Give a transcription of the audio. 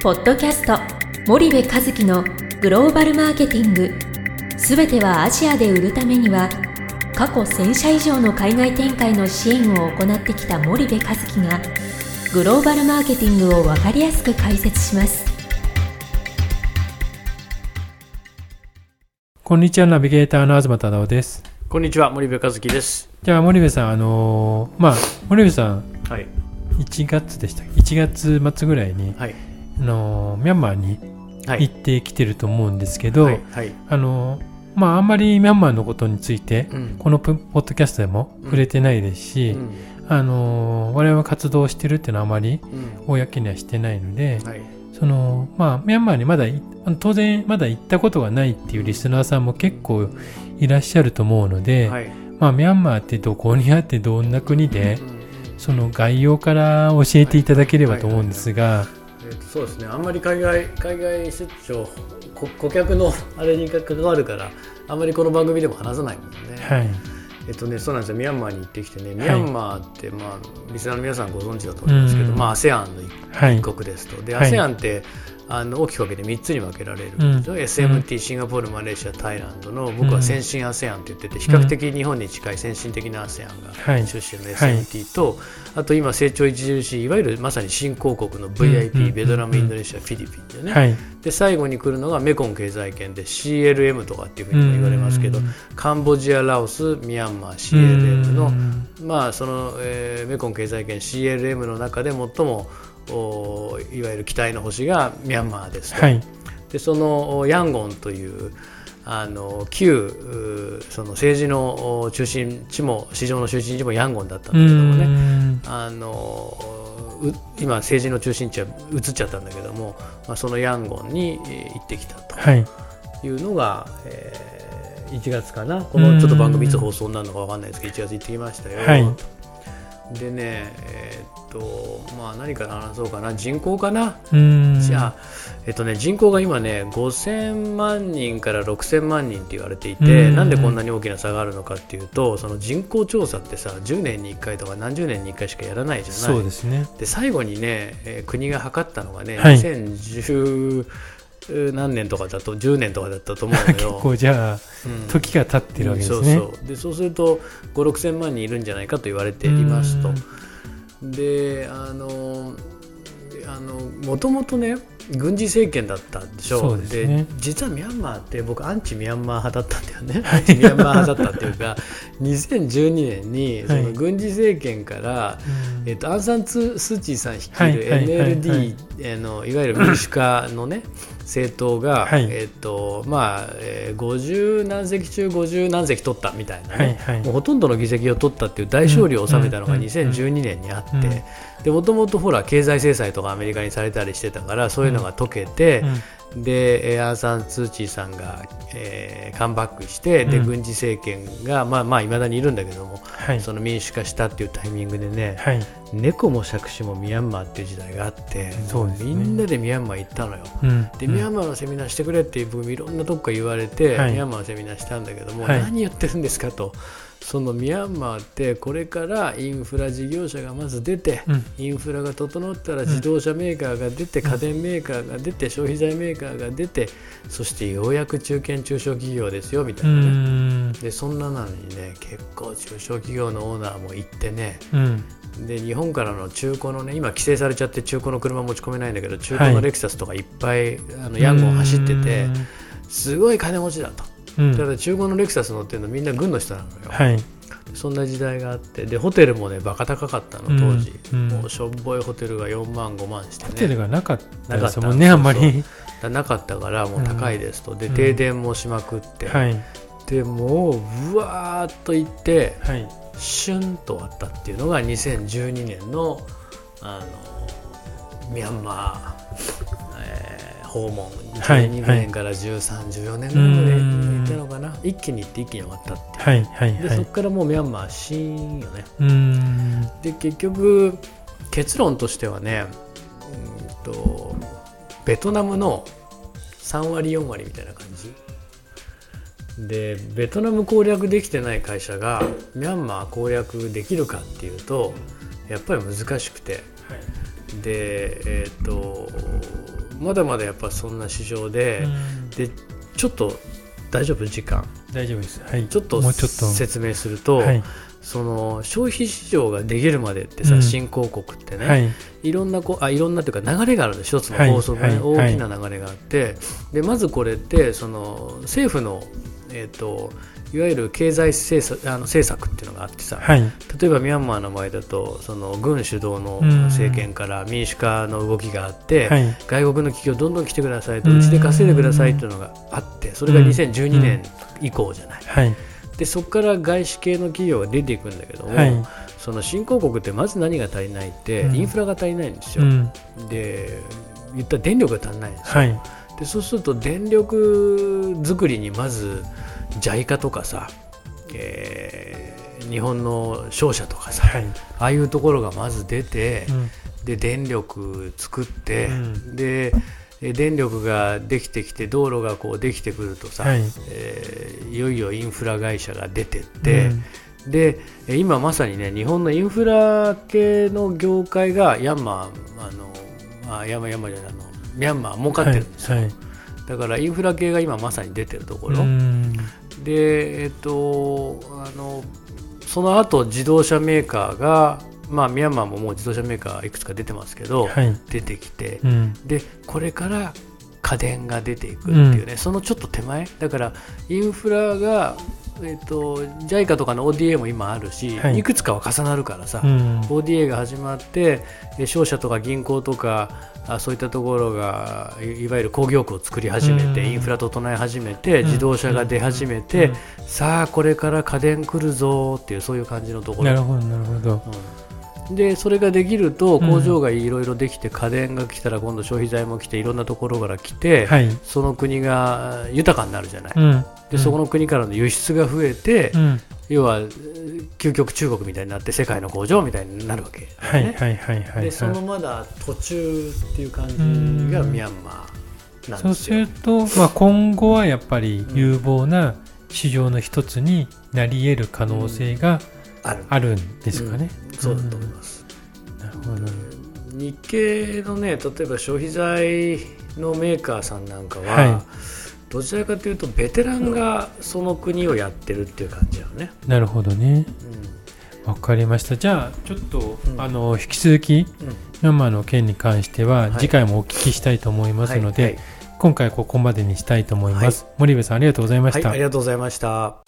ポッドキャスト森部和樹のグローバルマーケティングすべてはアジアで売るためには過去1000社以上の海外展開の支援を行ってきた森部和樹がグローバルマーケティングを分かりやすく解説しますこんにちは、ナビゲーターの東忠夫です。こんにちは、森部和樹です。じゃあ、森部さん、あのーまあ、森部さん、はい。1月でしたっけ ?1 月末ぐらいに、はい。あのーミャンマーにはい。行ってきてると思うんですけど、はい。はい。あのーまあ、あんまりミャンマーのことについて、うん。このポポッドキャストでも触れてないですし、うん。あのー我々は活動してるっていうのはあまりうん。公にはしてないので、はい。そのまあミャンマーにまだい当然まだ行ったことがないっていうリスナーさんも結構いらっしゃると思うので、はい。まあミャンマーってどこにあってどんな国でうんその概要から教えていただければと思うんですが、えっとそうですね。あんまり海外、海外出張、こ顧客のあれに関わるから、あんまりこの番組でも話さないもんね。はいえっとね、そうなんですよ。ミャンマーに行ってきてね、ミはいャンマーって、まあ、リスナーの皆さんご存知だと思うんですけど、うんまあ、ASEAN の一はい国ですと。で、はい ASEAN って、あの大きく分けて3つに分けられるう。ん。SMT、シンガポール、マレーシア、タイランドの僕は先進 ASEAN って言ってて、比較的日本に近い先進的な ASEAN はいが出身の SMT と、あと今、成長著しい、いわゆるまさに新興国の VIP、うんベトナム、インドネシア、フィリピンでね、はい。で最後に来るのがメコン経済圏で CLM とかっていうふうにも言われますけど、うん。カンボジア、ラオス、ミャンマー、CLM の、うん。まあそのえーメコン経済圏 CLM の中で最もおいわゆる期待の星がミャンマーですと、はい。でそのおヤンゴンというあの旧うその政治のお中心地も市場の中心地もヤンゴンだったんだけどもね、うん。あのう今政治の中心地は移っちゃったんだけども、まあ、そのヤンゴンにえー行ってきたと。はい。いうのが、えー1月かな。このちょっと番組いつ放送になるのか分かんないですけど1月行ってきましたよ、はいでねえーっとまあ何から話そうかな。人口かな、うん。じゃあえっとね人口が今ね5000万人から6000万人って言われていて、うん。なんでこんなに大きな差があるのかっていうとその人口調査ってさ10年に1回とか何十年に1回しかやらないじゃない。そうですね。で最後にね、えー国が測ったのがね、はい。2010何年とかだと10年とかだったと思うの結よ。構じゃあうん。時が経ってるわけですね、そうそう。でそうすると5 6千万人いるんじゃないかと言われていますと。であのあのもともとね軍事政権だったんでしょ。そうですね。実はミャンマーって僕アンチミャンマー派だったんだよね。アンチミャンマー派だったっていうか 2012年にそはい。の軍事政権から、うん。えっと、アンサンスー・チーさん率いるはいはいはいはい。NLD、えーのいわゆる民主化の、ね、政党が、はい。えっとまあえー50何席中50何席取ったみたいなね、はいはい。もうほとんどの議席を取ったっていう大勝利を収めたのがうんうん2012年にあって、もともとほら経済制裁とかアメリカにされたりしてたからそういうのが解けて、でえーアンサン・ツー・チーさんが、えーカムバックして、でうん。軍事政権がまあまあいまだにいるんだけども、はい。その民主化したっていうタイミングでね、はい。猫も杓子もミャンマーっていう時代があって、そうですね。みんなでミャンマー行ったのよ。うん。で、ミャンマーのセミナーしてくれって僕いろんなとこから言われて、はい。ミャンマーのセミナーしたんだけども、はい。何言ってるんですかとそのミャンマーってこれからインフラ事業者がまず出て、うん。インフラが整ったら自動車メーカーが出て、家電メーカーが出て消費財メーカーが出てそしてようやく中堅中小企業ですよみたういなね、ん。でそんなのにね結構中小企業のオーナーも行ってね。うん。で日本からの中古のね今規制されちゃって中古の車持ち込めないんだけど中古のレクサスとかいっぱい、あのヤンゴン走っててすごい金持ちだとうん。ただ中古のレクサス乗ってるのみんな軍の人なのよ、はい。そんな時代があって。でホテルもねバカ高かったの当時、うん。うんもうしょっぼいホテルが4万5万してね。ホテルがなかったですもんねあんまり。だなかったからもう高いですと、でうん。停電もしまくって、はい。でもううわーっと行ってはい。シュンと終わったっていうのが2012年のあのミャンマー訪問はい。12年から13、14年ぐらいまで行ったのかな。一気に行って一気に終わったってはいはいで、はい。そこからもうミャンマーシーンよね。うん。で結局結論としてはねうんとベトナムの3割4割みたいな感じ。でベトナム攻略できてない会社がミャンマー攻略できるかっていうとやっぱり難しくてでえっ、とまだまだやっぱそんな市場で、うんでちょっと大丈夫？時間大丈夫です。はい。ちょっともうちょっと。説明すると、はい。その消費市場ができるまでってさ、うん新興国ってね、はい。いろんなこうあいろんなというか流れがあるんです一つのはい法則がね、はい大きな流れがあって、でまずこれってその政府の、えー、といわゆる経済政策あの政策っていうのがあってさ、はい。例えばミャンマーの場合だとその軍主導のうん政権から民主化の動きがあって、はい。外国の企業どんどん来てくださいとうちで稼いでくださいっていうのがあってそれが2012年以降じゃない。はい。でそこから外資系の企業が出ていくんだけども、はい。その新興国ってまず何が足りないって、うんインフラが足りないんですよ。うん。で言ったら電力が足りないんですよ。はい。でそうすると電力作りにまず JICA とかさ、えー日本の商社とかさ、はい。ああいうところがまず出て、うんで電力作って、うんでえ電力ができてきて道路がこうできてくるとさ、はい。えーいよいよインフラ会社が出てって、でえ今まさにね日本のインフラ系の業界がヤンマーあのあヤンマーヤンマーじゃないあのミャンマー儲かってるんですよ、はい。はいだからインフラ系が今まさに出てるところ、うんでえっとあのその後自動車メーカーがまあミャンマーももう自動車メーカーいくつか出てますけど、はい。出てきて、うん。でこれから家電が出ていくっていうね、そのちょっと手前だからインフラが、えっと JICA とかの ODA も今あるし、はい。い、くつかは重なるからさ、うん。ODA が始まってえ商社とか銀行とかあそういったところがいいわゆる工業区を作り始めて、うん。インフラ整え始めて、うん。自動車が出始めて、うん。さあこれから家電来るぞっていうそういう感じのところ。なるほど、なるほど。うんでそれができるとうん工場がいろいろできて、家電が来たら今度消費財も来ていろんなところから来て、はい。その国が豊かになるじゃない、うん。でそこの国からの輸出が増えて、うん。要はえー究極中国みたいになって世界の工場みたいになるわけ、はい、ねはい、はい、はい。でそのまだ途中っていう感じうんがミャンマーなんそうですよすると、まあ、今後はやっぱり有望な市場の一つになり得る可能性があるあるんですかね。うんそうだと思います、なるほど。日系のね例えば消費財のメーカーさんなんかは、はいどちらかというとベテランがその国をやってるっていう感じだよね、なるほどね。うわかりました。じゃあ、ちょっと、うんあの、引き続き、ミャンマーの件に関しては、はい次回もお聞きしたいと思いますので、はい今回ここまでにしたいと思います。森部さん、ありがとうございまはい、した。ありがとうございました